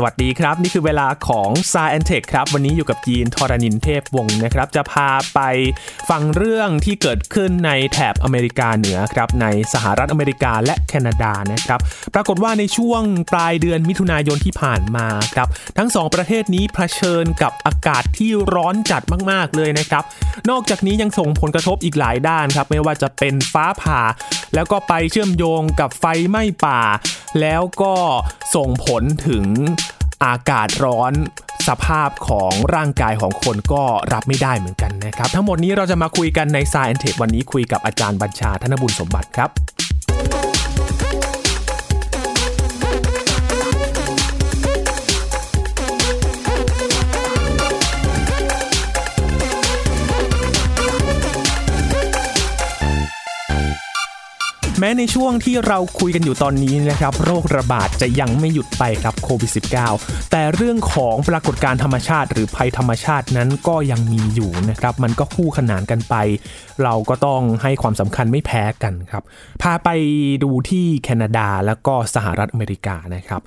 สวัสดีครับ นี่คือเวลาของ s ายแอนเทคครับ วันนี้อยู่กับยีนทรณินเทพวงศ์นะครับ จะพาไปฟังเรื่องที่เกิดขึ้นในแถบอเมริกาเหนือครับ ในสหรัฐอเมริกาและแคนาดานะครับ ปรากฏว่าในช่วงปลายเดือนมิถุนายนที่ผ่านมาครับ ทั้งสองประเทศนี้เผชิญกับอากาศที่ร้อนจัดมาก ๆ เลยนะครับ นอกจากนี้ยังส่งผลกระทบอีกหลายด้านครับ ไม่ว่าจะเป็นฟ้าผ่า แล้วก็ไปเชื่อมโยงกับไฟไหม้ป่า แล้วก็ส่งผลถึง อากาศร้อนสภาพของร่างกายของคนก็รับไม่ได้เหมือนกันนะครับ ทั้งหมดนี้เราจะมาคุยกันใน s ายแอนเทควันนี้คุยกับอาจารย์บัญชาธนบุญสมบัติครับ แม้ในช่วงที่เราคุยกันอยู่ตอนนี้นะครับ โรคระบาดจะยังไม่หยุดไปครับโควิด -19 แต่เรื่องของปรากฏการธรรมชาติ หรือภัยธรรมชาตินั้นก็ยังมีอยู่นะครับ มันก็คู่ขนานกันไป เราก็ต้องให้ความสำคัญไม่แพ้กันครับ พาไปดูที่แคนาดาแล้วก็สหรัฐอเมริกานะครับ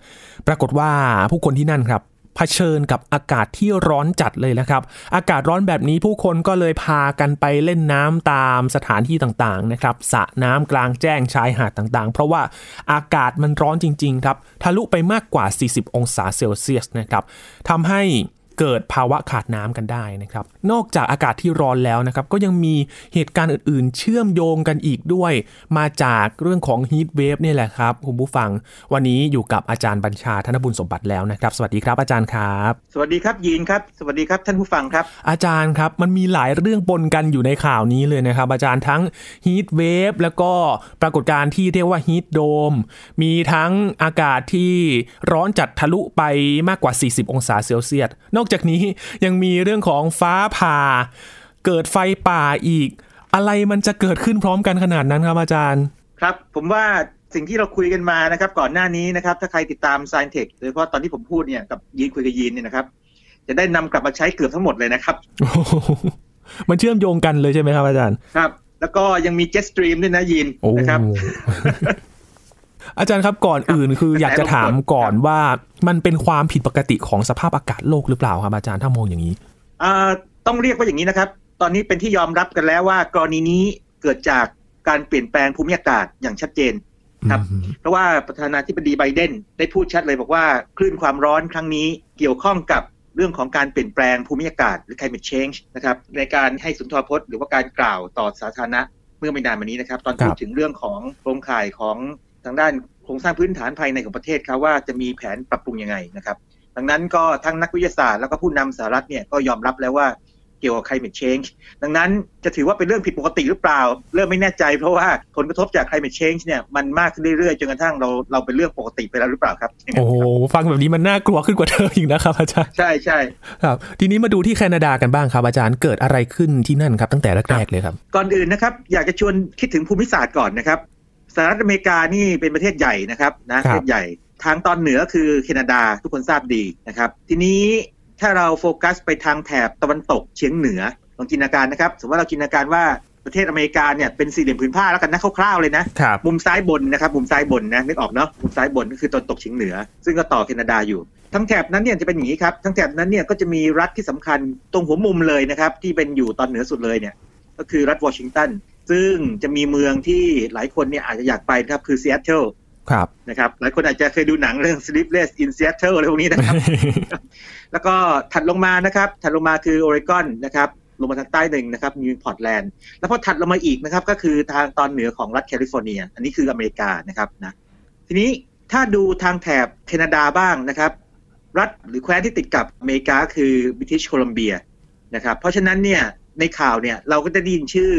ปรากฏว่าผู้คนที่นั่นครับ เผชิญกับอากาศที่ร้อนจัดเลยนะครับ อากาศร้อนแบบนี้ผู้คนก็เลยพากันไปเล่นน้ำตามสถานที่ต่างๆนะครับสระน้ำกลางแจ้งชายหาดต่างๆ เพราะว่าอากาศมันร้อนจริงๆครับทะลุไปมากกว่า 40 องศาเซลเซียสนะครับทำให้ เกิดภาวะขาดน้ำกันได้นะครับ นอกจากอากาศที่ร้อนแล้วนะครับ ก็ยังมีเหตุการณ์อื่นๆ เชื่อมโยงกันอีกด้วย มาจากเรื่องของฮีทเวฟนี่แหละครับคุณผู้ฟัง วันนี้อยู่กับอาจารย์บัญชาธนบุญสมบัติแล้วนะครับ สวัสดีครับอาจารย์ครับ สวัสดีครับยีนครับ สวัสดีครับท่านผู้ฟังครับ อาจารย์ครับ มันมีหลายเรื่องปนกันอยู่ในข่าวนี้เลยนะครับ อาจารย์ทั้งฮีทเวฟแล้วก็ปรากฏการณ์ที่เรียกว่าฮีทโดมมีทั้งอากาศที่ร้อนจัดทะลุไปมากกว่า 40 องศาเซลเซียสนอกจากนี้ยังมีเรื่องของฟ้าผ่า เกิดไฟป่าอีก อะไรมันจะเกิดขึ้นพร้อมกันขนาดนั้นครับอาจารย์ ครับ ผมว่าสิ่งที่เราคุยกันมานะครับ ก่อนหน้านี้นะครับ ถ้าใครติดตาม s ซ i e n t e c h โดยเฉพาะตอนที่ผมพูดเนี่ยกับยีนคุยกับยีนเนี่ยนะครับ จะได้นำกลับมาใช้เกือบทั้งหมดเลยนะครับ มันเชื่อมโยงกันเลยใช่ไหมครับอาจารย์ครับ แล้วก็ยังมี Jet Stream ด้วยนะยีนนะครับ อาจารย์ครับก่อนอื่นคืออยากจะถามก่อนว่ามันเป็นความผิดปกติของสภาพอากาศโลกหรือเปล่าครับอาจารย์ถ้ามองอย่างนี้ต้องเรียกว่าอย่างนี้นะครับ ตอนนี้เป็นที่ยอมรับกันแล้วว่ากรณีนี้เกิดจากการเปลี่ยนแปลงภูมิอากาศอย่างชัดเจนครับเพราะว่าประธานาธิบดีไบเดนได้พูดชัดเลยบอกว่าคลื่นความร้อนครั้งนี้เกี่ยวข้องกับเรื่องของการเปลี่ยนแปลงภูมิอากาศหรือ climate change นะครับในการให้สุนทรพจน์หรือว่าการกล่าวต่อสาธารณะเมื่อไม่นานมานี้นะครับ ตอนพูดถึงเรื่องของโครงข่ายของ ทางด้านโครงสร้างพื้นฐานภายในของประเทศเขาว่าจะมีแผนปรับปรุงยังไงนะครับ ดังนั้นก็ทั้งนักวิทยาศาสตร์แล้วก็ผู้นำสหรัฐเนี่ยก็ยอมรับแล้วว่าเกี่ยวกับ climate change ดังนั้นจะถือว่าเป็นเรื่องผิดปกติหรือเปล่า เริ่มไม่แน่ใจเพราะว่าผลกระทบจาก climate change เนี่ยมันมากขึ้นเรื่อยๆจนกระทั่งเราเราเป็นเรื่องปกติไปแล้วหรือเปล่าครับ โอ้ฟังแบบนี้มันน่ากลัวขึ้นกว่าเดิมอีกนะครับอาจารย์ใช่ใช่ครับ ทีนี้มาดูที่แคนาดากันบ้างครับ อาจารย์เกิดอะไรขึ้นที่นั่นครับตั้งแต่แรกๆเลยครับ ก่อนอื่นนะครับอยากจะชวนคิดถึงภูมิศาสตร์ก่อนนะครับ สหรัฐอเมริกานี่เป็นประเทศใหญ่นะครับนะประเทศใหญ่ทางตอนเหนือคือแคนาดาทุกคนทราบดีนะครับ ทีนี้ถ้าเราโฟกัสไปทางแถบตะวันตกเฉียงเหนือลองจินตนาการนะครับ สมมติว่าเราจินตนาการว่าประเทศอเมริกาเนี่ยเป็นสี่เหลี่ยมผืนผ้าแล้วกันนะคร่าวๆเลยนะ มุมซ้ายบนนะครับ มุมซ้ายบนนะนึกออกเนาะมุมซ้ายบนก็คือตะวันตกเฉียงเหนือ ซึ่งก็ต่อแคนาดาอยู่ทั้งแถบนั้นเนี่ยจะเป็นอย่างนี้ครับทั้งแถบนั้นเนี่ยก็จะมีรัฐที่สำคัญตรงหัวมุมเลยนะครับ ที่เป็นอยู่ตอนเหนือสุดเลยเนี่ย ก็คือรัฐวอชิงตัน ซึ่งจะมีเมืองที่หลายคนเนี่ยอาจจะอยากไปนะครับคือซีแอตเทิลครับนะครับหลายคนอาจจะเคยดูหนังเรื่อง Sleepless in Seattle อะไรพวกนี้นะครับ แล้วก็ถัดลงมานะครับ ถัดลงมาคือโอเรกอนนะครับ ลงมาทางใต้หนึ่งนะครับมีพอร์ตแลนด์แล้วพอถัดลงมาอีกนะครับ ก็คือทางตอนเหนือของรัฐแคลิฟอร์เนีย อันนี้คืออเมริกานะครับนะทีนี้ถ้าดูทางแถบแคนาดาบ้างนะครับ รัฐหรือแคว้นที่ติดกับอเมริกาคือบริทิชโคลัมเบียนะครับเพราะฉะนั้นเนี่ยในข่าวเนี่ยเราก็จะได้ยินชื่อ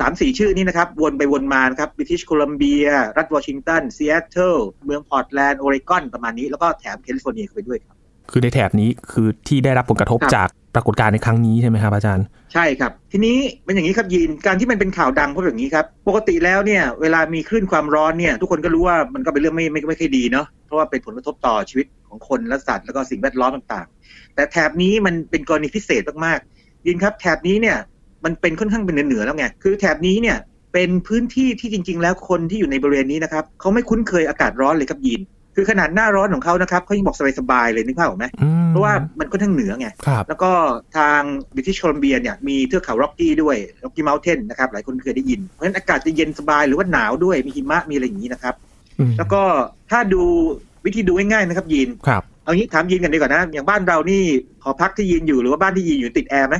สามสี่ชื่อนี้นะครับ วนไปวนมานะครับบริทิชโคลัมเบีย รัฐวอชิงตันซีแอตเทิลเมืองพอร์ตแลนด์โอเรกอนประมาณนี้ แล้วก็แถมแคลิฟอร์เนียเข้าไปด้วยครับ คือในแถบนี้คือที่ได้รับผลกระทบจากปรากฏการณ์ในครั้งนี้ใช่ไหมครับอาจารย์ ใช่ครับ ทีนี้เป็นอย่างนี้ครับยีนการที่มันเป็นข่าวดังเพราะอย่างนี้ครับ ปกติแล้วเนี่ยเวลามีคลื่นความร้อนเนี่ยทุกคนก็รู้ว่ามันก็เป็นเรื่องไม่ไม่ไม่ค่อยดีเนาะเพราะว่าเป็นผลกระทบต่อชีวิตของคนและสัตว์แล้วก็สิ่งแวดล้อมต่างๆ แต่แถบนี้มันเป็นกรณีพิเศษมากๆยีนครับแถบนี้เนี่ย มันเป็นค่อนข้างเป็นเหนือๆแล้วไงคือแถบนี้เนี่ยเป็นพื้นที่ที่จริง ๆ แล้วคนที่อยู่ในบริเวณนี้นะครับเขาไม่คุ้นเคยอากาศร้อนเลยครับยีนคือขนาดหน้าร้อนของเขานะครับเขายังบอกสบายๆเลยนึกภาพออกไหมอืมเพราะว่ามันก็ทั้งเหนือไงครับแล้วก็ทางบริทิชโคลัมเบียเนี่ยมีเทือกเขาร็อกกี้ด้วย Rocky Mountain นะครับหลายคนเคยได้ยิน เพราะฉะนั้นอากาศจะเย็นสบายหรือว่าหนาวด้วยมีหิมะมีอะไรอย่างนี้นะครับอืมแล้วก็ถ้าดูวิธีดูง่ายๆนะครับยีนครับเอางี้ถามยีนกันดีกว่านะ อย่างบ้านเรานี่หอพักที่ยีนอยู่หรือว่าบ้านที่ยีนอยู่ติดแอร์ไหม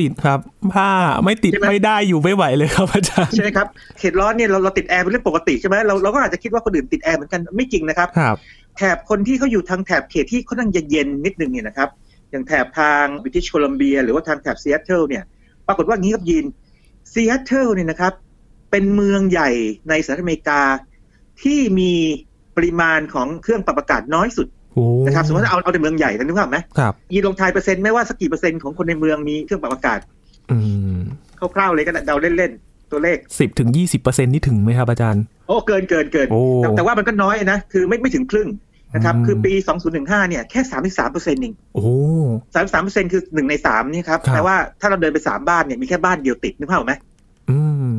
ติดครับ ถ้าไม่ติดใช่ไหมไม่ได้อยู่ไม่ไหวเลยครับอาจารย์ใช่ไหมครับเขตร้อนเนี่ยเราเราติดแอร์เป็นเรื่องปกติใช่ไหมเราเราก็อาจจะคิดว่าคนอื่นติดแอร์เหมือนกันไม่จริงนะครับครับแถบคนที่เขาอยู่ทางแถบเขตที่ค่อนข้างจะเย็นนิดนึงเนี่ยนะครับ อย่างแถบทางบริติชโคลัมเบีย หรือว่าทางแถบซีแอตเทิลเนี่ย ปรากฏว่างี้ครับยีนซีแอตเทิลเนี่ยนะครับ เป็นเมืองใหญ่ในสหรัฐอเมริกาที่มีปริมาณของเครื่องปรับอากาศน้อยสุดโอ้ นะครับสมมติว่าเอาเอาในเมืองใหญ่นะนึกภาพไหมครับยีนลองทายเปอร์เซ็นต์ไหมว่าสักกี่เปอร์เซ็นต์ของคนในเมืองมีเครื่องปรับอากาศอืมคร่าวๆเลยก็ได้เดาเล่นๆตัวเลขสิบถึงยี่สิบเปอร์เซ็นต์นี่ถึงไหมครับอาจารย์โอ้เกินเกินเกินโอ้แต่แต่ว่ามันก็น้อยนะคือไม่ไม่ถึงครึ่งนะครับอืมคือปี 2015 เนี่ยแค่ 33เปอร์เซ็นต์เองโอ้33เปอร์เซ็นต์คือหนึ่งในสามนี่ครับครับแต่ว่าถ้าเราเดินไปสามบ้านเนี่ยมีแค่บ้านเดียวติดนึกภาพออกไหมอืม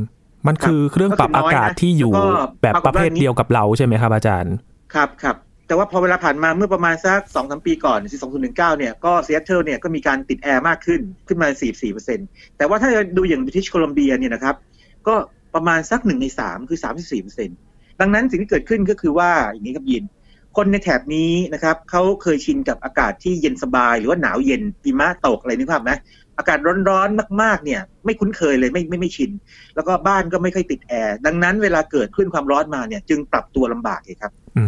มันคือเครื่องปรับอากาศที่อยู่แล้วก็แบบประเภทเดียวกับเราใช่ไหมครับอาจารย์ ครับครับ แต่ว่าพอเวลาผ่านมาเมื่อประมาณสักสองสามปีก่อนที่2019เนี่ยก็ซีแอตเทิลเนี่ยก็มีการติดแอร์มากขึ้นขึ้นมา44เปอร์เซ็นต์แต่ว่าถ้าดูอย่างบริทิชโคลัมเบียเนี่ยนะครับก็ประมาณสักหนึ่งในสามคือ34เปอร์เซ็นต์ดังนั้นสิ่งที่เกิดขึ้นก็คือว่าอย่างนี้ครับยิน คนในแถบนี้นะครับเขาเคยชินกับอากาศที่เย็นสบายหรือว่าหนาวเย็นหิมะตกอะไรนึกภาพไหม อากาศร้อนๆมากๆเนี่ย ไม่คุ้นเคยเลยไม่ไม่ไม่ชิน แล้วก็บ้านก็ไม่ค่อยติดแอร์ดังนั้นเวลาเกิดคลื่นความร้อนมาเนี่ย จึงปรับตัวลำบากเลยครับอื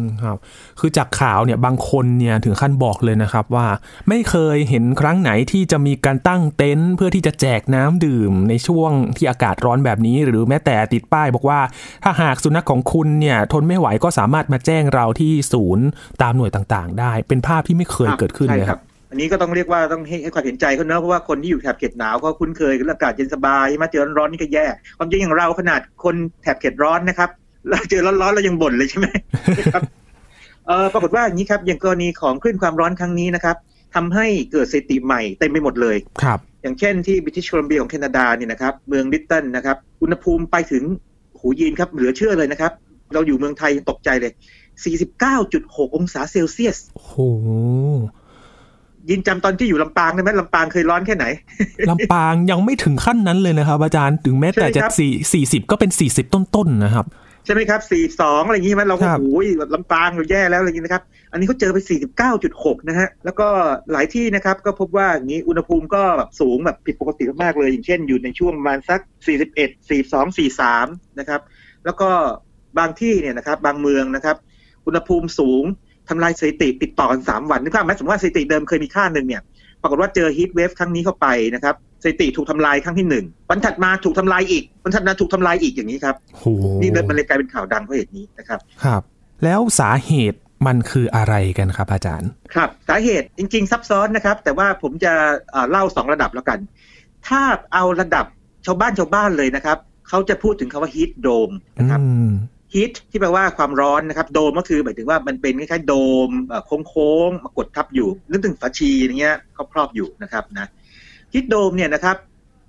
มครับ คือจากข่าวเนี่ยบางคนเนี่ยถึงขั้นบอกเลยนะครับ ว่าไม่เคยเห็นครั้งไหนที่จะมีการตั้งเต็นท์เพื่อที่จะแจกน้ำดื่มในช่วงที่อากาศร้อนแบบนี้ หรือแม้แต่ติดป้ายบอกว่า ถ้าหากสุนัขของคุณเนี่ย ทนไม่ไหวก็สามารถมาแจ้งเราที่ศูนย์ตามหน่วยต่างๆ ได้ เป็นภาพที่ไม่เคยเกิดขึ้นเลยครับ อันนี้ก็ต้องเรียกว่าต้องให้ให้ความเห็นใจเขาเนอะเพราะว่าคนที่อยู่แถบเขตหนาวเขาคุ้นเคยกับอากาศเย็นสบายมาเจอร้อนๆนี่ก็แย่ความจริงอย่างเราขนาดคนแถบเขตร้อนนะครับเราเจอร้อนๆเรายังบ่นเลยใช่ไหมครับเออปรากฏว่าอย่างนี้ครับ อย่างกรณีของคลื่นความร้อนครั้งนี้นะครับทำให้เกิดสถิติใหม่เต็มไปหมดเลยครับ อย่างเช่นที่บริ i ิชโคลัมเบียของแคนาดาเนี่ยนะครับ เมืองลิตเติ้ลนะครับ อุณหภูมิไปถึงหูยีนครับ เหลือเชื่อเลยนะครับ เราอยู่เมืองไทยยังตกใจเลย 49.6 องศาเซลเซียสโอ้โห ยินจำตอนที่อยู่ลำปางได้ไหมลำปางเคยร้อนแค่ไหนลำปางยังไม่ถึงขั้นนั้นเลยนะครับ อาจารย์ถึงแม้แต่ใช่จะครับสี่สี่สิบก็เป็นสี่สิบต้นๆนะครับ ใช่ไหมครับ42อะไรอย่างนี้ไหมเราก็ครับโอ้ยลำปางเราแย่แล้วอะไรอย่างนี้นะครับ อันนี้เขาเจอไป49.6นะฮะ แล้วก็หลายที่นะครับก็พบว่าอย่างนี้อุณหภูมิก็แบบสูงแบบผิดปกติมากๆเลย อย่างเช่นอยู่ในช่วงประมาณสัก41 42 43นะครับ แล้วก็บางที่เนี่ยนะครับบางเมืองนะครับอุณหภูมิสูง ทำลายสถิติติดต่อกัน3วันนึกภาพไหมสมมติว่าสถิติเดิมเคยมีค่าหนึ่งเนี่ยปรากฏว่าเจอฮีทเวฟครั้งนี้เข้าไปนะครับสถิติถูกทำลายครั้งที่หนึ่งวันถัดมาถูกทำลายอีกวันถัดมาถูกทำลายอีกอย่างนี้ครับโอ้โหนี่เลยมันเลยกลายเป็นข่าวดังเพราะเหตุนี้นะครับครับ แล้วสาเหตุมันคืออะไรกันครับอาจารย์ ครับสาเหตุจริง ๆ ซับซ้อนนะครับ แต่ว่าผมจะเอ่อเล่าสองระดับแล้วกัน ถ้าเอาระดับชาวบ้านชาวบ้านเลยนะครับเขาจะพูดถึงคาว่าฮีทโดมนะครับอืม ฮีทที่แปลว่าความร้อนนะครับโดมก็คือหมายถึงว่ามันเป็นคล้ายๆโดมเอ่อโค้งๆมากดทับอยู่นึกถึงฝาชีอย่างเงี้ยครอบๆอยู่นะครับนะฮีทโดมเนี่ยนะครับ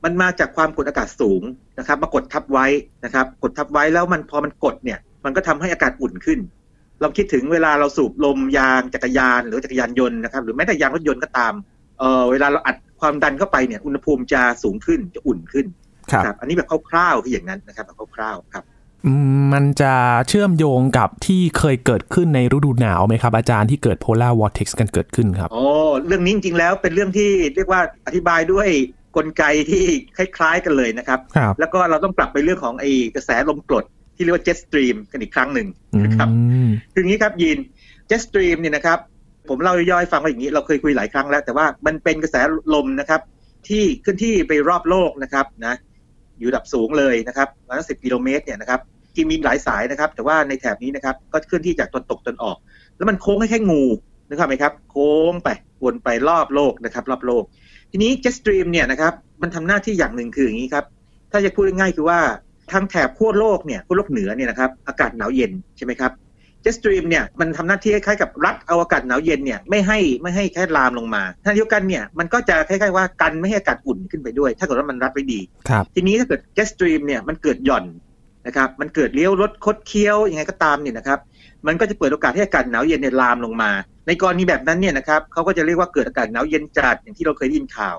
มันมาจากความกดอากาศสูงนะครับ มากดทับไว้นะครับ กดทับไว้แล้วมันพอมันกดเนี่ย มันก็ทำให้อากาศอุ่นขึ้น เราคิดถึงเวลาเราสูบลมยางจักรยานหรือจักรยานยนต์นะครับ หรือแม้แต่ยางรถยนต์ก็ตามเออเวลาเราอัดความดันเข้าไปเนี่ย อุณหภูมิจะสูงขึ้นจะอุ่นขึ้นครับนะอันนี้แบบคร่าวๆคืออย่างนั้นนะครับแบบคร่าวๆครับอื มมันจะเชื่อมโยงกับที่เคยเกิดขึ้นในฤดูหนาวไหมครับอาจารย์ที่เกิด polar vortex กันเกิดขึ้นครับโอ้เรื่องนี้จริงๆแล้วเป็นเรื่องที่เรียกว่าอธิบายด้วยกลไกที่คล้ายๆกันเลยนะครับครับแล้วก็เราต้องปรับไปเรื่องของไอ้กระแสลมกรดที่เรียกว่า jet stream กันอีกครั้งหนึ่งนะครับอืมคืออย่างนี้ครับยิน jet stream เนี่ยนะครับ ผมเล่าย่อยๆให้ฟังว่าอย่างนี้เราเคยคุยหลายครั้งแล้ว แต่ว่ามันเป็นกระแสลมนะครับ ที่เคลื่อนที่ไปรอบโลกนะครับนะอยู่ระดับสูงเลยนะครับประมาณสิบกิโลเมตรเนี่ยนะครับ จริงมีหลายสายนะครับ แต่ว่าในแถบนี้นะครับก็เคลื่อนที่จากตนตกตนออก แล้วมันโค้งคล้ายงูนะครับไหมครับ โค้งไปวนไปรอบโลกนะครับรอบโลก ทีนี้ jet stream เนี่ยนะครับมันทำหน้าที่อย่างหนึ่งคืออย่างนี้ครับ ถ้าจะพูดง่ายๆคือว่าทางแถบขั้วโลกเนี่ยขั้วโลกเหนือเนี่ยนะครับอากาศหนาวเย็นใช่ไหมครับ jet stream เนี่ยมันทำหน้าที่คล้ายๆกับรัดเอาอากาศหนาวเย็นเนี่ยไม่ให้ไม่ให้แค่ลามลงมาทำนองเดียวกันเนี่ยมันก็จะคล้ายๆว่ากันไม่ให้อากาศอุ่นขึ้นไปด้วย ถ้าเกิดว่ามันรัดไว้ดีครับทีนี้ถ้าเกิด jet stream เนี่ยมันเกิดหย่อน นะครับมันเกิดเลี้ยวลดคดเคี้ยวยังไงก็ตามเนี่ยนะครับมันก็จะเปิดโอกาสให้อากาศหนาวเย็นเนี่ยลามลงมา ในกรณีแบบนั้นเนี่ยนะครับเขาก็จะเรียกว่าเกิดอากาศหนาวเย็นจัดอย่างที่เราเคยได้ยินข่าว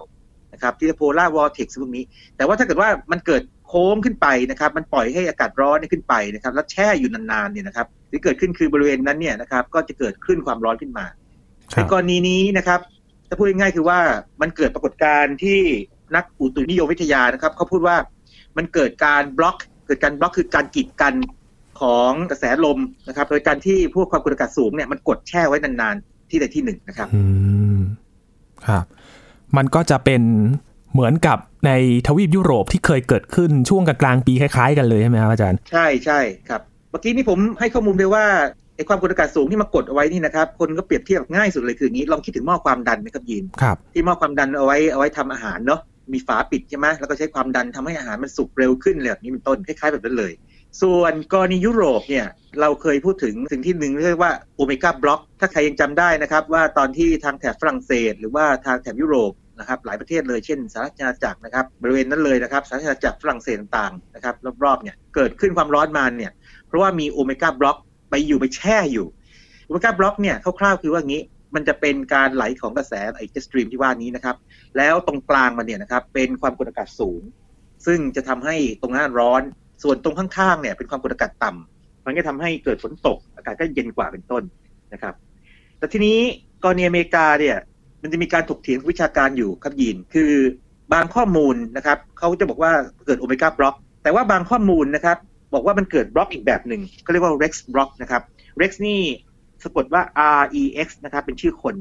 นะครับที่ polar vortex พวกนี้ แต่ว่าถ้าเกิดว่ามันเกิดโค้งขึ้นไปนะครับ มันปล่อยให้อากาศร้อนขึ้นไปนะครับ แล้วแช่อยู่นานๆเนี่ยนะครับที่เกิดขึ้นคือบริเวณนั้นเนี่ยนะครับก็จะเกิดคลื่นความร้อนขึ้นมาในกรณีนี้นะครับถ้าพูดง่ายๆคือว่ามันเกิดปรากฏการณ์ที่นักอุตุนิยมวิทยานะครับเขาพูดว่ามันเกิดการบล็อก เกิดการบล็อกคือการกีดกันของกระแสลมนะครับ โดยการที่พวกความกดอากาศสูงเนี่ยมันกดแช่ไว้นานๆที่ใดที่หนึ่งนะครับอืมครับมันก็จะเป็นเหมือนกับในทวีปยุโรปที่เคยเกิดขึ้นช่วงกลางๆปีคล้ายๆกันเลยใช่ไหมครับอาจารย์ ใช่ใช่ครับ เมื่อกี้นี่ผมให้ข้อมูลไปว่าไอ้ความกดอากาศสูงที่มากดเอาไว้นี่นะครับ คนก็เปรียบเทียบง่ายสุดเลยคืออย่างนี้ ลองคิดถึงหม้อความดันนะครับยินครับที่หม้อความดันเอาไว้เอาไว้ทำอาหารเนาะ มีฝาปิดใช่ไหมแล้วก็ใช้ความดันทำให้อาหารมันสุกเร็วขึ้นเลยแบบนี้เป็นต้นคล้ายๆแบบนั้นเลย ส่วนกรณียุโรปเนี่ยเราเคยพูดถึงสิ่งที่หนึ่งเรียกว่า omega block ถ้าใครยังจำได้นะครับ ว่าตอนที่ทางแถบฝรั่งเศส หรือว่าทางแถบยุโรปนะครับหลายประเทศเลยเช่นสหราชอาณาจักรนะครับบริเวณนั้นเลยนะครับสหราชอาณาจักรฝรั่งเศสต่างๆนะครับรอบๆเนี่ยเกิดคลื่นความร้อนมาเนี่ยเพราะว่ามี omega block ไปอยู่ไปแช่อยู่ omega block เนี่ยคร่าวๆคือว่างี้ มันจะเป็นการไหลของกระแสไอ้ jet stream ที่ว่านี้นะครับ แล้วตรงกลางมันเนี่ยนะครับเป็นความกดอากาศสูง ซึ่งจะทำให้ตรงนั้นร้อน ส่วนตรงข้างๆเนี่ยเป็นความกดอากาศต่ำมันก็ทำให้เกิดฝนตก อากาศก็เย็นกว่าเป็นต้นนะครับ แต่ทีนี้กรณีอเมริกาเนี่ยมันจะมีการถกเถียงวิชาการอยู่ครับยีนคือบางข้อมูลนะครับเขาจะบอกว่าเกิด omega block แต่ว่าบางข้อมูลนะครับบอกว่ามันเกิดบล็อกอีกแบบหนึ่งก็เรียกว่า rex บล็อกนะครับ rex นี่ สะกดว่า R E X นะครับเป็นชื่อคน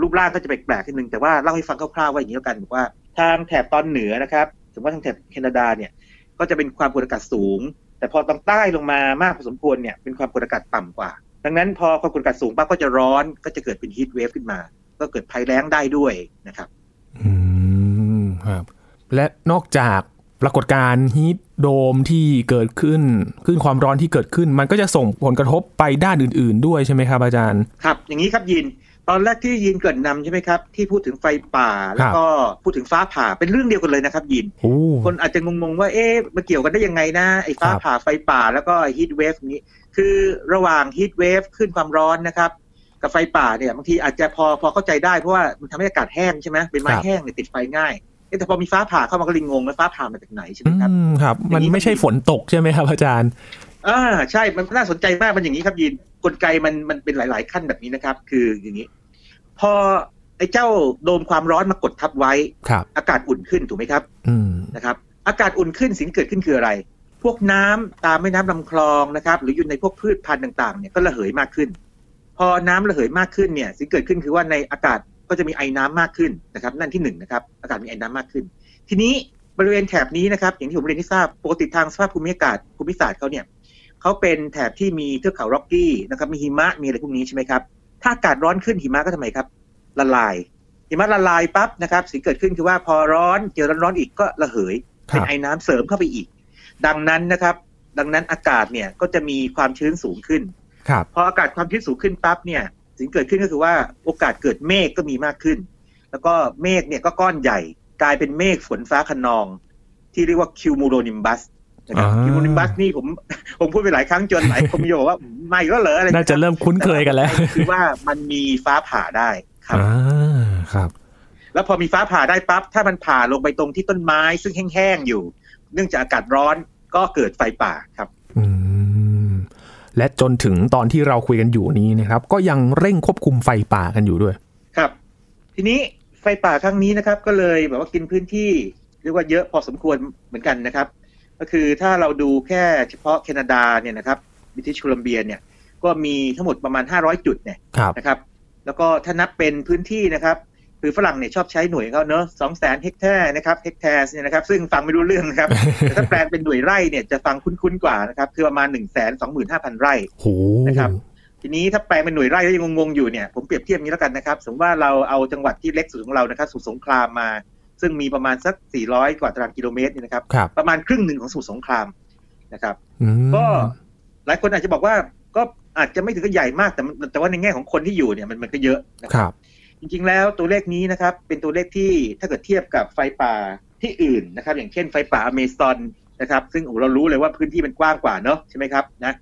รูปร่างก็จะแปลกๆนิดนึงแต่ว่าเล่าให้ฟังคร่าวๆว่าอย่างนี้แล้วกันบอกว่าทางแถบตอนเหนือนะครับสมมติว่าทางแถบแคนาดาเนี่ยก็จะเป็นความกดอากาศสูง แต่พอตอนใต้ลงมามากพอสมควรเนี่ยเป็นความกดอากาศต่ำกว่า ดังนั้นพอความกดอากาศสูงปั๊บก็จะร้อนก็จะเกิดเป็นฮีทเวฟขึ้นมา ก็เกิดภัยแล้งได้ด้วยนะครับ อืมครับ และนอกจาก ปรากฏการณ์ฮีทโดมที่เกิดขึ้นคลื่นความร้อนที่เกิดขึ้น มันก็จะส่งผลกระทบไปด้านอื่น ๆ ด้วยใช่ไหมครับอาจารย์ ครับ อย่างนี้ครับยีน ตอนแรกที่ยีนเกริ่นนำใช่ไหมครับ ที่พูดถึงไฟป่า แล้วก็พูดถึงฟ้าผ่าเป็นเรื่องเดียวกันเลยนะครับยีนโอ้คนอาจจะงงๆว่าเอ๊ะมาเกี่ยวกันได้ยังไงนะไอ้ฟ้าครับผ่าไฟป่าแล้วก็ heat wave นี้ คือระหว่าง heat wave คลื่นความร้อนนะครับกับไฟป่าเนี่ยบางทีอาจจะพอพอเข้าใจได้เพราะว่ามันทำให้อากาศแห้งใช่ไหมเป็นไม้แห้งเนี่ยติดไฟง่ายเอ๊ะ แต่พอมีฟ้าผ่าเข้ามาก็ยิ่งงงแล้วฟ้าผ่ามาจากไหนใช่ไหมอืมครับครับ มันไม่ใช่ฝนตกใช่ไหมครับ อาจารย์อ่าใช่มันน่าสนใจมากมันอย่างนี้ครับยินกลไกมันมันเป็นหลาย ๆ ขั้นแบบนี้นะครับ คืออย่างนี้ พอไอ้เจ้าโดมความร้อนมากดทับไว้ครับอากาศอุ่นขึ้นถูกไหมครับ อืมนะครับ อากาศอุ่นขึ้นสิ่งที่เกิดขึ้นคืออะไร พวกน้ำตามแม่น้ำลำคลองนะครับ หรืออยู่ในพวกพืชพันธุ์ต่าง ๆ เนี่ยก็ระเหยมากขึ้น พอน้ำระเหยมากขึ้นเนี่ย สิ่งเกิดขึ้นคือว่าในอากาศ ก็จะมีไอ้น้ำมากขึ้นนะครับ นั่นที่หนึ่งนะครับอากาศมีไอ้น้ำมากขึ้น ทีนี้บริเวณแถบนี้นะครับ อย่างที่ผมเรียนให้ทราบปกติทางสภาพภูมิอากาศภูมิศาสตร์เขาเนี่ยเขาเป็นแถบที่มีเทือกเขาร็อกกี้นะครับมีหิมะมีอะไรพวกนี้ใช่ไหมครับถ้าอากาศร้อนขึ้นหิมะก็ทำไมครับ ละลาย หิมะละลายปั๊บนะครับสิ่งเกิดขึ้นคือว่าพอร้อนเจอร้อนๆอีกก็ระเหยครัเป็นบไอ้น้ำเสริมเข้าไปอีก ดังนั้นนะครับ ดังนั้นอากาศเนี่ยก็จะมีความชื้นสูงขึ้นครับพออากาศความชื้นสูงขึ้นปั๊บเนี่ย สิ่งเกิดขึ้นก็คือว่าโอกาสเกิดเมฆก็มีมากขึ้น แล้วก็เมฆเนี่ยก็ก้อนใหญ่ กลายเป็นเมฆฝนฟ้าคะนอง ที่เรียกว่า cumulonimbus นะครับอ่า cumulonimbus นี่ผมผมพูดไปหลายครั้งจนหลายคนมีบอกว่าไม่ก็เหรออะไรน่าจะเริ่มคุ้นเคยกันแล้ว คือว่ามันมีฟ้าผ่าได้ครับอ่าครับ แล้วพอมีฟ้าผ่าได้ปั๊บถ้ามันผ่าลงไปตรงที่ต้นไม้ซึ่งแห้งๆอยู่ เนื่องจากอากาศร้อนก็เกิดไฟป่าครับอืม และจนถึงตอนที่เราคุยกันอยู่นี้นะครับ ก็ยังเร่งควบคุมไฟป่ากันอยู่ด้วย ครับ ทีนี้ไฟป่าครั้งนี้นะครับ ก็เลยแบบว่ากินพื้นที่เรียกว่าเยอะพอสมควรเหมือนกันนะครับ ก็คือถ้าเราดูแค่เฉพาะแคนาดาเนี่ยนะครับบิทิชโคลัมเบียเนี่ย ก็มีทั้งหมดประมาณ 500 จุดเนี่ยครับนะครับ แล้วก็ถ้านับเป็นพื้นที่นะครับ คือฝรั่งเนี่ยชอบใช้หน่วยเขาเนอะสองแสนเฮกแทร์นะครับเฮกแทร์เนี่ยนะครับซึ่งฟังไม่รู้เรื่องนะครับแต่ถ้าแปลงเป็นหน่วยไร่เนี่ยจะฟังคุ้นๆกว่านะครับคือประมาณ1นึ่งแสนสองหมื่นห้าพันไร่โหนะครับทีนี้ถ้าแปลงเป็นหน่วยไร่แล้วยังงงๆอยู่เนี่ยผมเปรียบเทียบอย่างนี้แล้วกันนะครับ สมมติว่าเราเอาจังหวัดที่เล็กสุดของเรานะครับสมุทรสงครามมา ซึ่งมีประมาณสัก 400 กว่าตารางกิโลเมตรเนี่ยนะครับครับประมาณครึ่งหนึ่งของสมุทรสงครามนะครับอืมก็หลายคนอาจจะบอกว่าก็อาจจะไม่ถึงกับใหญ่มากแต่มันแต่ว่าในแง่ของคนที่อยู่เนี่ยมันมันก็เยอะนะคครับรับ จริงๆ แล้วตัวเลขนี้นะครับเป็นตัวเลขที่ถ้าเกิดเทียบกับไฟป่าที่อื่นนะครับ อย่างเช่นไฟป่าอเมซอนนะครับ ซึ่งเรารู้เลยว่าพื้นที่มันกว้างกว่าเนาะใช่ไหมครับนะ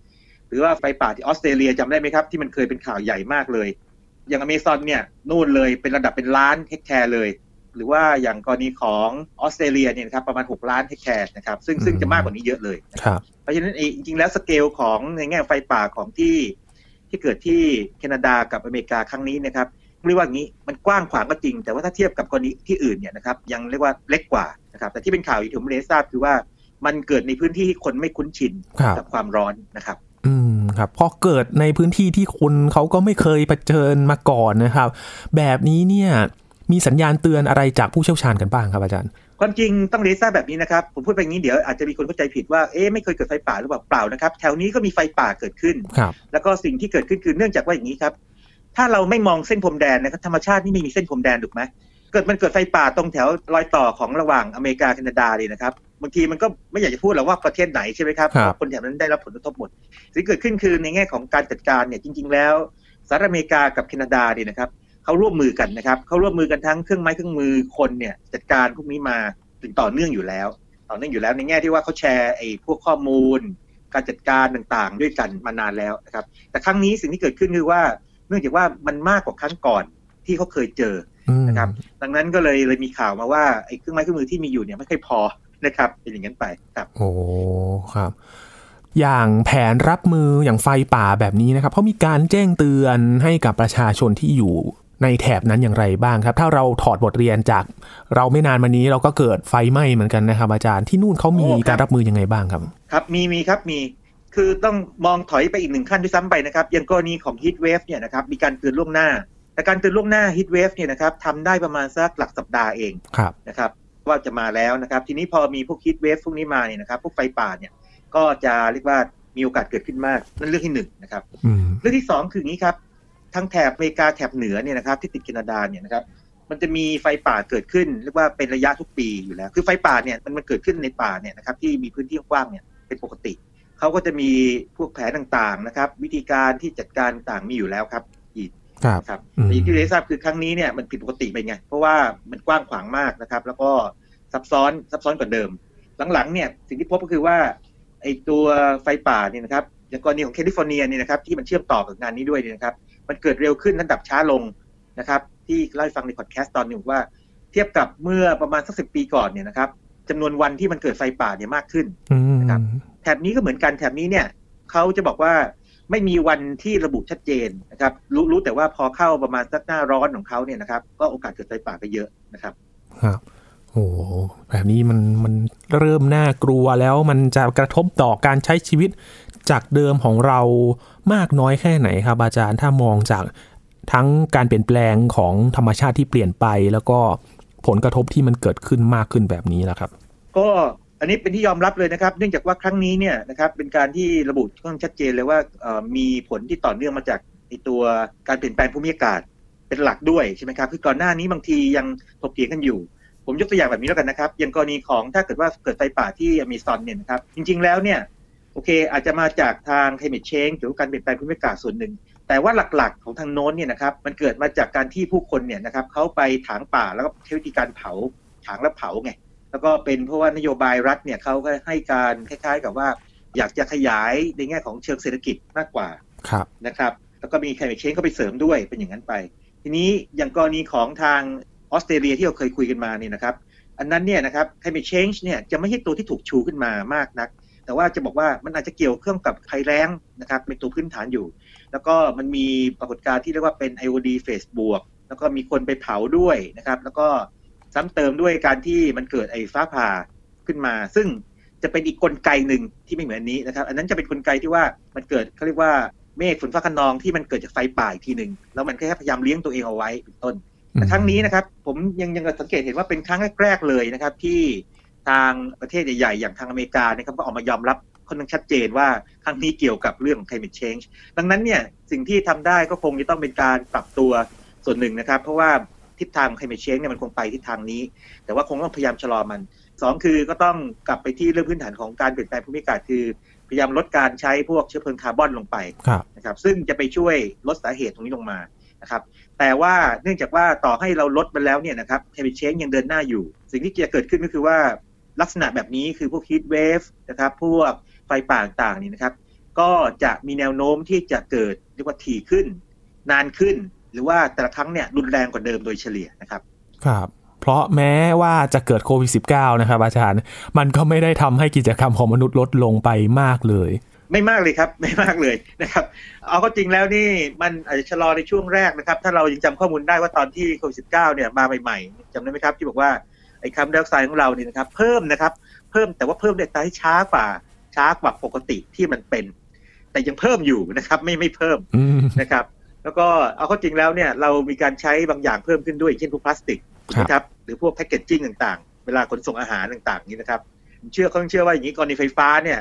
หรือว่าไฟป่าที่ออสเตรเลียจำได้ไหมครับ ที่มันเคยเป็นข่าวใหญ่มากเลย อย่างอเมซอนเนี่ยนู่นเลยเป็นระดับเป็นล้านเฮกตาร์เลย หรือว่าอย่างกรณีของออสเตรเลียเนี่ยนะครับประมาณ 6 ล้านเฮกตาร์นะครับซึ่งซึ่งจะมากกว่านี้เยอะเลยครับเพราะฉะนั้นเองจริงๆแล้วสเกลของในแง่ไฟป่าของที่ที่เกิดที่แคนาดากับอเมริกาครั้งนี้นะครับ เรียกว่างี้มันกว้างขวางก็จริง แต่ว่าถ้าเทียบกับกรณีที่อื่นเนี่ยนะครับยังเรียกว่าเล็กกว่านะครับแต่ที่เป็นข่าวที่ผมเรียนทราบคือว่ามันเกิดในพื้นที่ที่คนไม่คุ้นชินครับกับความร้อนนะครับ อืมครับพอเกิดในพื้นที่ที่คนเขาก็ไม่เคยเผชิญมาก่อนนะครับ แบบนี้เนี่ยมีสัญญาณเตือนอะไรจากผู้เชี่ยวชาญกันบ้างครับอาจารย์ ความจริงต้องเรียนทราบแบบนี้นะครับ ผมพูดไปอย่างนี้เดี๋ยวอาจจะมีคนเข้าใจผิดว่าเอ๊ะไม่เคยเกิดไฟป่าหรือเปล่าเปล่านะครับ แถวนี้ก็มีไฟป่าเกิดขึ้นครับแล้วก็สิ่งที่เกิดขึ้นคือเนื่องจากว่าอย่างนี้ครับ ถ้าเราไม่มองเส้นพรมแดนนะครับธรรมชาตินี่ไม่มีเส้นพรมแดนถูกไหมเกิดมันเกิดไฟป่าตรงแถวรอยต่อของระหว่างอเมริกาแคนาดาเลยนะครับบางทีมันก็ไม่อยากจะพูดหรอกว่าประเทศไหนใช่ไหมครับครับเพราะคนแถวนั้นได้รับผลกระทบหมดสิ่งที่เกิดขึ้นคือในแง่ของการจัดการเนี่ยจริง ๆ แล้วสหรัฐอเมริกากับแคนาดาเนี่ยนะครับเขาร่วมมือกันนะครับเขาร่วมมือกันทั้งเครื่องไม้เครื่องมือคนเนี่ยจัดการพวกนี้มาถึงต่อเนื่องอยู่แล้ว ต่อเนื่องอยู่แล้วในแง่ที่ว่าเขาแชร์ไอ้พวกข้อมูล การจัดการต่างๆ ด้วยกันมานานแล้วนะครับแต่ครั้งนี้สิ่งที่เกิดขึ้นคือว่าเนื่องจากว่ามันมากกว่าครั้งก่อนที่เขาเคยเจออืมนะครับ ดังนั้นก็เลยเลยมีข่าวมาว่าไอ้เครื่องไม้เครื่องมือที่มีอยู่เนี่ยไม่ค่อยพอนะครับ เป็นอย่างนั้นไปครับ โอ้ครับ อย่างแผนรับมืออย่างไฟป่าแบบนี้นะครับเขามีการแจ้งเตือนให้กับประชาชนที่อยู่ในแถบนั้นอย่างไรบ้างครับ ถ้าเราถอดบทเรียนจาก เราไม่นานมานี้เราก็เกิดไฟไหม้เหมือนกันนะครับ อาจารย์ที่นู่นเขามีโอ้ครับการรับมือยังไงบ้างครับ ครับมีมีครับมี คือต้องมองถอยไปอีกหนึ่งขั้นด้วยซ้ำไปนะครับอย่างกรณีของ heat wave เนี่ยนะครับมีการเตือนล่วงหน้า แต่การเตือนล่วงหน้า heat wave เนี่ยนะครับทำได้ประมาณสักหลักสัปดาห์เองครับนะครับว่าจะมาแล้วนะครับ ทีนี้พอมีพวก heat wave พวกนี้มาเนี่ยนะครับ พวกไฟป่าเนี่ยก็จะเรียกว่ามีโอกาสเกิดขึ้นมากนั่นเรื่องที่หนึ่งนะครับอืมเรื่องที่สองคืออย่างนี้ครับทั้งแถบอเมริกาแถบเหนือเนี่ยนะครับ ที่ติดแคนาดาเนี่ยนะครับ มันจะมีไฟป่าเกิดขึ้นเรียกว่าเป็นระยะทุกปีอยู่แล้ว คือไฟป่าเนี่ยมันมันเกิดขึ้นในป่าเนี่ยนะครับที่มีพื้นที่กว้างเนี่ยเป็นปกติ เขาก็จะมีพวกแผนต่างๆนะครับ วิธีการที่จัดการต่างมีอยู่แล้วครับอีกครับนะครับอืมแต่อย่างที่เราทราบคือครั้งนี้เนี่ยมันผิดปกติไปไง เพราะว่ามันกว้างขวางมากนะครับ แล้วก็ซับซ้อนซับซ้อนกว่าเดิม หลังๆเนี่ยสิ่งที่พบก็คือว่าไอ้ตัวไฟป่าเนี่ยนะครับอย่างกรณีของแคลิฟอร์เนียเนี่ยนะครับที่มันเชื่อมต่อกับงานนี้ด้วยเนี่ยนะครับ มันเกิดเร็วขึ้นและดับช้าลงนะครับ ที่เล่าให้ฟังในพอดแคสต์ตอนหนึ่งว่า เทียบกับเมื่อประมาณสักสิบปีก่อนเนี่ยนะครับจำนวนวันที่มันเกิดไฟป่าเนี่ยมากขึ้นอืมนะครับ แถบนี้ก็เหมือนกันแถบนี้เนี่ยเขาจะบอกว่าไม่มีวันที่ระบุชัดเจนนะครับรู้รู้แต่ว่าพอเข้าประมาณสักหน้าร้อนของเขาเนี่ยนะครับ ก็โอกาสเกิดไฟป่าก็เยอะนะครับครับโอ้โหแบบนี้มันมันเริ่มน่ากลัวแล้วมันจะกระทบต่อการใช้ชีวิตจากเดิมของเรามากน้อยแค่ไหนครับ อาจารย์ถ้ามองจากทั้งการเปลี่ยนแปลงของธรรมชาติที่เปลี่ยนไป แล้วก็ผลกระทบที่มันเกิดขึ้นมากขึ้นแบบนี้แหละครับ ก็ อันนี้เป็นที่ยอมรับเลยนะครับ เนื่องจากว่าครั้งนี้เนี่ยนะครับเป็นการที่ระบุค่อนข้างชัดเจนเลยว่ามีผลที่ต่อเนื่องมาจากไอตัวการเปลี่ยนแปลงภูมิอากาศเป็นหลักด้วยใช่ไหมครับคือก่อนหน้านี้บางทียังถกเถียงกันอยู่ ผมยกตัวอย่างแบบนี้แล้วกันนะครับอย่างกรณีของถ้าเกิดว่าเกิดไฟป่าที่อเมซอนเนี่ยนะครับจริง ๆแล้วเนี่ยโอเค อาจจะมาจากทาง climate change หรือการเปลี่ยนแปลงภูมิอากาศส่วนหนึ่ง แต่ว่าหลักๆของทางโน้นเนี่ยนะครับมันเกิดมาจากการที่ผู้คนเนี่ยนะครับเขาไปถางป่าแล้วก็ใช้วิธีการเผาถางแล้วเผาไง แล้วก็เป็นเพราะว่านโยบายรัฐเนี่ยเขาก็ให้การคล้ายๆ กับว่า อยากจะขยายในแง่ของเชิงเศรษฐกิจมากกว่าครับนะครับแล้วก็มี climate change เข้าไปเสริมด้วยเป็นอย่างนั้นไป ทีนี้อย่างกรณีของทางออสเตรเลียที่เราเคยคุยกันมาเนี่ยนะครับ อันนั้นเนี่ยนะครับ climate change เนี่ยจะไม่ใช่ตัวที่ถูกชูขึ้นมามากนัก แต่ว่าจะบอกว่ามันอาจจะเกี่ยวเครื่องกับภัยแล้งนะครับเป็นตัวพื้นฐานอยู่ แล้วก็มันมีปรากฏการณ์ที่เรียกว่าเป็น IOD เฟสบวก แล้วก็มีคนไปเผาด้วยนะครับ แล้วก็ ซ้ำเติมด้วยการที่มันเกิดไอ้ฟ้าผ่าขึ้นมา ซึ่งจะเป็นอีกกลไกหนึ่งที่ไม่เหมือนนี้นะครับ อันนั้นจะเป็นกลไกที่ว่ามันเกิดเขาเรียกว่าเมฆฝนฟ้าคะนองที่มันเกิดจากไฟป่าอีกทีหนึ่งแล้วมันแค่พยายามเลี้ยงตัวเองเอาไว้เป็นต้นแต่ครั้งนี้นะครับ ผมยังยังสังเกตเห็นว่าเป็นครั้งแรกๆเลยนะครับ ที่ทางประเทศใหญ่ๆ อย่างทางอเมริกานะครับก็ออกมายอมรับค่อนข้างชัดเจนว่าครั้งนี้เกี่ยวกับเรื่อง climate change ดังนั้นเนี่ยสิ่งที่ทำได้ก็คงจะต้องเป็นการปรับตัวส่วนหนึ่งนะครับ เพราะว่า ทิศทาง climate change เนี่ยมันคงไปทิศทางนี้ แต่ว่าคงต้องพยายามชะลอมันสองคือก็ต้องกลับไปที่เรื่องพื้นฐานของการเปลี่ยนแปลงภูมิอากาศคือ พยายามลดการใช้พวกเชื้อเพลิงคาร์บอนลงไปครับนะครับซึ่งจะไปช่วยลดสาเหตุตรงนี้ลงมานะครับแต่ว่าเนื่องจากว่าต่อให้เราลดไปแล้วเนี่ยนะครับ climate change ยังเดินหน้าอยู่ สิ่งที่จะเกิดขึ้นก็คือว่าลักษณะแบบนี้คือพวกฮีทเวฟนะครับพวกไฟป่าต่างๆนี่นะครับก็จะมีแนวโน้มที่จะเกิดเรียกว่าถี่ขึ้น นานขึ้น หรือว่าแต่ละครั้งเนี่ยรุนแรงกว่าเดิมโดยเฉลี่ยนะครับ ครับ เพราะแม้ว่าจะเกิดโควิด -19 นะครับ อาจารย์ มันก็ไม่ได้ทำให้กิจกรรมของมนุษย์ลดลงไปมากเลย ไม่มากเลยครับ ไม่มากเลยนะครับ เอาก็จริงแล้วนี่มันอาจจะชะลอในช่วงแรกนะครับ ถ้าเรายังจำข้อมูลได้ว่าตอนที่โควิด -19 เนี่ยมาใหม่ๆจำได้ไหมครับที่บอกว่าไอ้คาร์บอนไดออกไซด์ของเราเนี่ยนะครับ เพิ่มนะครับ เพิ่มแต่ว่าเพิ่มในอัตราที่ช้ากว่าช้ากว่าปกติที่มันเป็น แต่ยังเพิ่มอยู่นะครับ ไม่ไม่เพิ่มอืมนะครับ แล้วก็เอาเข้าจริงแล้วเนี่ยเรามีการใช้บางอย่างเพิ่มขึ้นด้วยอย่างเช่นพวกพลาสติกครับนะครับหรือพวก packaging ต่างๆ เวลาขนส่งอาหารต่างๆนี้นะครับผมเชื่อเขาเชื่อว่าอย่างนี้กรณีไฟฟ้าเนี่ย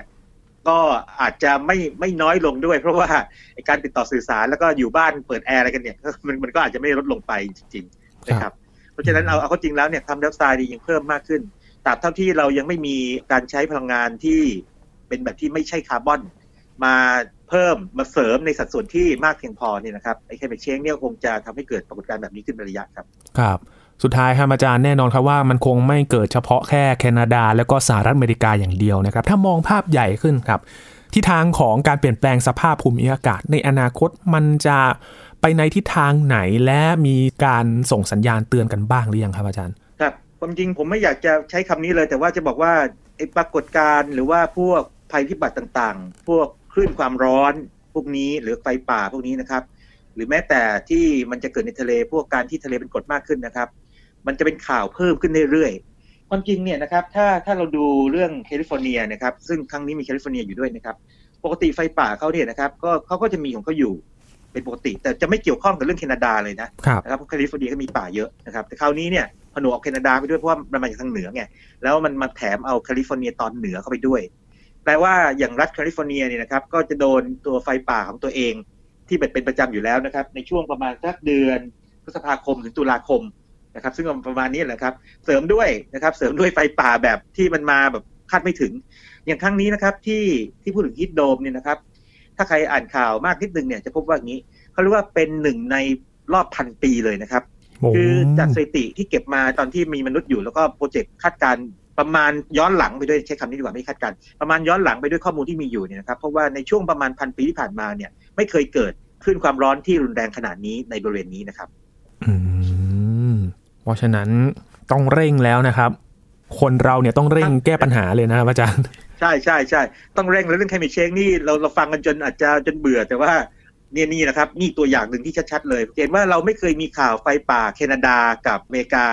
ก็อาจจะไม่ไม่น้อยลงด้วย เพราะว่าไอ้การติดต่อสื่อสารแล้วก็อยู่บ้านเปิดแอร์อะไรกันเนี่ยมันมันก็อาจจะไม่ลดลงไปจริงๆนะครับเพราะฉะนั้นเอาเอาเข้าจริงแล้วเนี่ยคาร์บอนไดออกไซด์นี่ยังเพิ่มมากขึ้นตราบเท่าที่เรายังไม่มีการใช้พลังงานที่เป็นแบบที่ไม่ใช่คาร์บอน มา เพิ่มมาเสริมในสัดส่วนที่มากเพียงพอเนี่ยนะครับไอ้เคมีเชงเนี่ยคงจะทำให้เกิดปรากฏการณ์แบบนี้ขึ้นเป็นระยะครับครับสุดท้ายครับอาจารย์แน่นอนครับว่ามันคงไม่เกิดเฉพาะแค่แคนาดา แล้วก็สหรัฐอเมริกาอย่างเดียวนะครับ ถ้ามองภาพใหญ่ขึ้นครับทิศทางของการเปลี่ยนแปลงสภาพภูมิอากาศในอนาคตมันจะไปในทิศทางไหนและมีการส่งสัญญาณเตือนกันบ้างหรือยังครับอาจารย์ครับความจริงผมไม่อยากจะใช้คำนี้เลย แต่ว่าจะบอกว่าไอ้ปรากฏการณ์หรือว่าพวกภัยพิบัติต่างๆ พวก คลื่นความร้อนพวกนี้หรือไฟป่าพวกนี้นะครับ หรือแม้แต่ที่มันจะเกิดในทะเลพวกการที่ทะเลเป็นกรดมากขึ้นนะครับ มันจะเป็นข่าวเพิ่มขึ้นเรื่อยๆความจริงเนี่ยนะครับถ้าถ้าเราดูเรื่องแคลิฟอร์เนียนะครับซึ่งครั้งนี้มีแคลิฟอร์เนียอยู่ด้วยนะครับ ปกติไฟป่าเขาเนี่ยนะครับก็เขาก็จะมีของเขาอยู่เป็นปกติ แต่จะไม่เกี่ยวข้องกับเรื่องแคนาดาเลยนะครับนะครับเพราะแคลิฟอร์เนียก็มีป่าเยอะนะครับแต่คราวนี้เนี่ยผนวกเอาแคนาดาไปด้วยเพราะว่ามันมาจากทางเหนือไงแล้วมันมาแถมเอาแคลิฟอร์เนียตอนเหนือเข้าไปด้วย แปลว่าอย่างรัฐแคลิฟอร์เนียเนี่ยนะครับก็จะโดนตัวไฟป่าของตัวเอง ที่เป็นประจำอยู่แล้วนะครับ ในช่วงประมาณสักเดือนพฤษภาคมถึงตุลาคมนะครับ ซึ่งประมาณนี้แหละครับ เสริมด้วยนะครับเสริมด้วยไฟป่าแบบที่มันมาแบบคาดไม่ถึง อย่างครั้งนี้นะครับที่ที่พูดถึงฮิตโดมเนี่ยนะครับ ถ้าใครอ่านข่าวมากนิดนึงเนี่ยจะพบว่าอย่างนี้เขาเรียกว่าเป็นหนึ่งในรอบพันปีเลยนะครับ คือจากสถิติที่เก็บมาตอนที่มีมนุษย์อยู่แล้วก็โปรเจกต์คาดการณ์ประมาณย้อนหลังไปด้วยใช้คำนี้ดีกว่าไม่คาดการณ์ประมาณย้อนหลังไปด้วยข้อมูลที่มีอยู่เนี่ยนะครับเพราะว่าในช่วงประมาณพันปีที่ผ่านมาเนี่ยไม่เคยเกิดคลื่นความร้อนที่รุนแรงขนาดนี้ในบริเวณนี้นะครับอืมเพราะฉะนั้นต้องเร่งแล้วนะครับ คนเราเนี่ยต้องเร่งแก้ปัญหาเลยนะครับอาจารย์ใช่ใช่ใช่ต้องเร่งแล้วเรื่องไคลเมทเชงนี่เราเราฟังกันจนอาจจะจนเบื่อแต่ว่าเนี่ยนี่นะครับ นี่ตัวอย่างหนึ่งที่ชัดๆเลยเห็นว่าเราไม่เคยมีข่าวไฟป่าแคนาดากับอเมริกา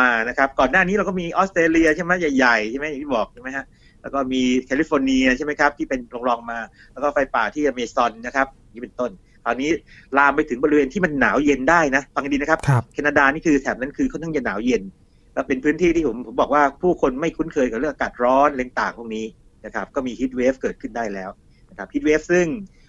มานะครับ ก่อนหน้านี้เราก็มีออสเตรเลียใช่ไหมใหญ่ๆใช่ไหมอย่างที่บอกใช่ไหมฮะแล้วก็มีแคลิฟอร์เนียใช่ไหมครับที่เป็นรองๆมา แล้วก็ไฟป่าที่อเมซอนนะครับนี่เป็นต้นคราวนี้ลามไปถึงบริเวณที่มันหนาวเย็นได้นะฟังให้ดีนะครับครับแคนาดานี่คือแถบนั้นคือค่อนข้างจะหนาวเย็น แล้วเป็นพื้นที่ที่ผมผมบอกว่าผู้คนไม่คุ้นเคยกับเรื่องอากาศร้อนเรื่องต่างพวกนี้นะครับก็มี heat wave เกิดขึ้นได้แล้วนะครับ heat wave ซึ่ง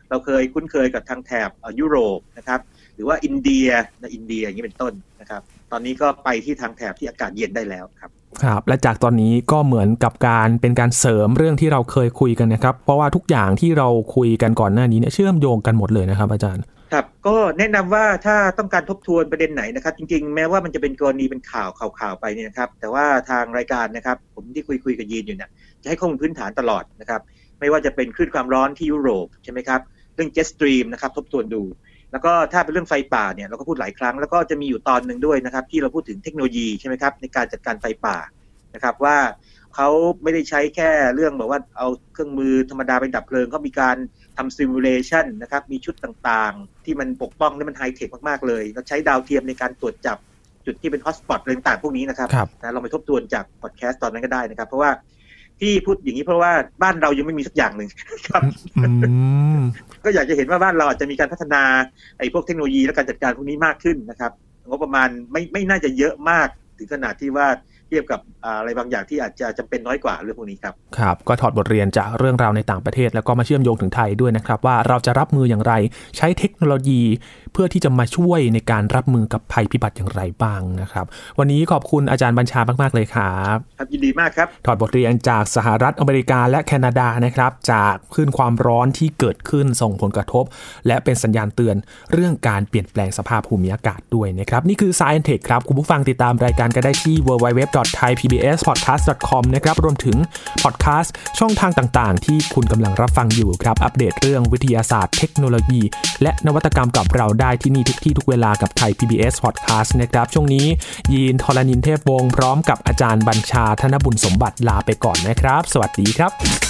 เราเคยคุ้นเคยกับทางแถบเอ่อยุโรปนะครับ หรือว่าอินเดียนะอินเดียอย่างนี้เป็นต้นนะครับ ตอนนี้ก็ไปที่ทางแถบที่อากาศเย็นได้แล้วครับครับและจากตอนนี้ก็เหมือนกับการเป็นการเสริมเรื่องที่เราเคยคุยกันนะครับ เพราะว่าทุกอย่างที่เราคุยกันก่อนหน้านี้เนี่ยเชื่อมโยงกันหมดเลยนะครับ อาจารย์ครับก็แนะนำว่าถ้าต้องการทบทวนประเด็นไหนนะครับ จริงๆ แม้ว่ามันจะเป็นกรณีเป็นข่าวข่าวๆไปเนี่ยนะครับ แต่ว่าทางรายการนะครับ ผมที่คุยคุยกับยีนอยู่เนี่ยจะให้ข้อมูลพื้นฐานตลอดนะครับ ไม่ว่าจะเป็นคลื่นความร้อนที่ยุโรปใช่ไหมครับ เรื่อง jet stream นะครับทบทวนดู แล้วก็ถ้าเป็นเรื่องไฟป่าเนี่ยเราก็พูดหลายครั้ง แล้วก็จะมีอยู่ตอนหนึ่งด้วยนะครับ ที่เราพูดถึงเทคโนโลยีใช่ไหมครับในการจัดการไฟป่านะครับว่าเขาไม่ได้ใช้แค่เรื่องแบบว่าเอาเครื่องมือธรรมดาไปดับเพลิงเขามีการทำ simulation นะครับมีชุดต่างๆ ที่มันปกป้องที่มันไฮเทคมากๆเลยแล้วใช้ดาวเทียมในการตรวจจับจุดที่เป็น hotspot อะไรต่างๆพวกนี้นะครับครับนะเราไปทบทวนจากพอดแคสต์ตอนนั้นก็ได้นะครับ เพราะว่า ที่พูดอย่างนี้เพราะว่าบ้านเรายังไม่มีสักอย่างหนึ่งครับอืมก็อยากจะเห็นว่าบ้านเราอาจจะมีการพัฒนาไอ้พวกเทคโนโลยีและการจัดการพวกนี้มากขึ้นนะครับงบประมาณไม่ไม่น่าจะเยอะมากถึงขนาดที่ว่า เทียบกับอ่าอะไรบางอย่างที่อาจจะจำเป็นน้อยกว่าเรื่องพวกนี้ครับครับ ก็ถอดบทเรียนจากเรื่องราวในต่างประเทศ แล้วก็มาเชื่อมโยงถึงไทยด้วยนะครับ ว่าเราจะรับมืออย่างไร ใช้เทคโนโลยีเพื่อที่จะมาช่วยในการรับมือกับภัยพิบัติอย่างไรบ้างนะครับ วันนี้ขอบคุณอาจารย์บัญชามาก ๆ เลยครับครับยินดีมากครับ ถอดบทเรียนจากสหรัฐอเมริกาและแคนาดานะครับ จากคลื่นความร้อนที่เกิดขึ้นส่งผลกระทบ และเป็นสัญญาณเตือนเรื่องการเปลี่ยนแปลงสภาพภูมิอากาศด้วยนะครับนี่คือ Science Tech ครับคุณผู้ฟังติดตามรายการกันได้ที่ www www.thaipbspodcast.com นะครับรวมถึงพอดแคสต์ช่องทางต่างๆ ที่คุณกำลังรับฟังอยู่ครับ อัปเดตเรื่องวิทยาศาสตร์เทคโนโลยี และนวัตกรรมกับเราได้ที่นี่ทุกที่ทุกเวลากับไทย PBS Podcast นะครับช่วงนี้ ยีนทรณินเทพวงศ์พร้อมกับอาจารย์บัญชาธนบุญสมบัติลาไปก่อนนะครับ สวัสดีครับ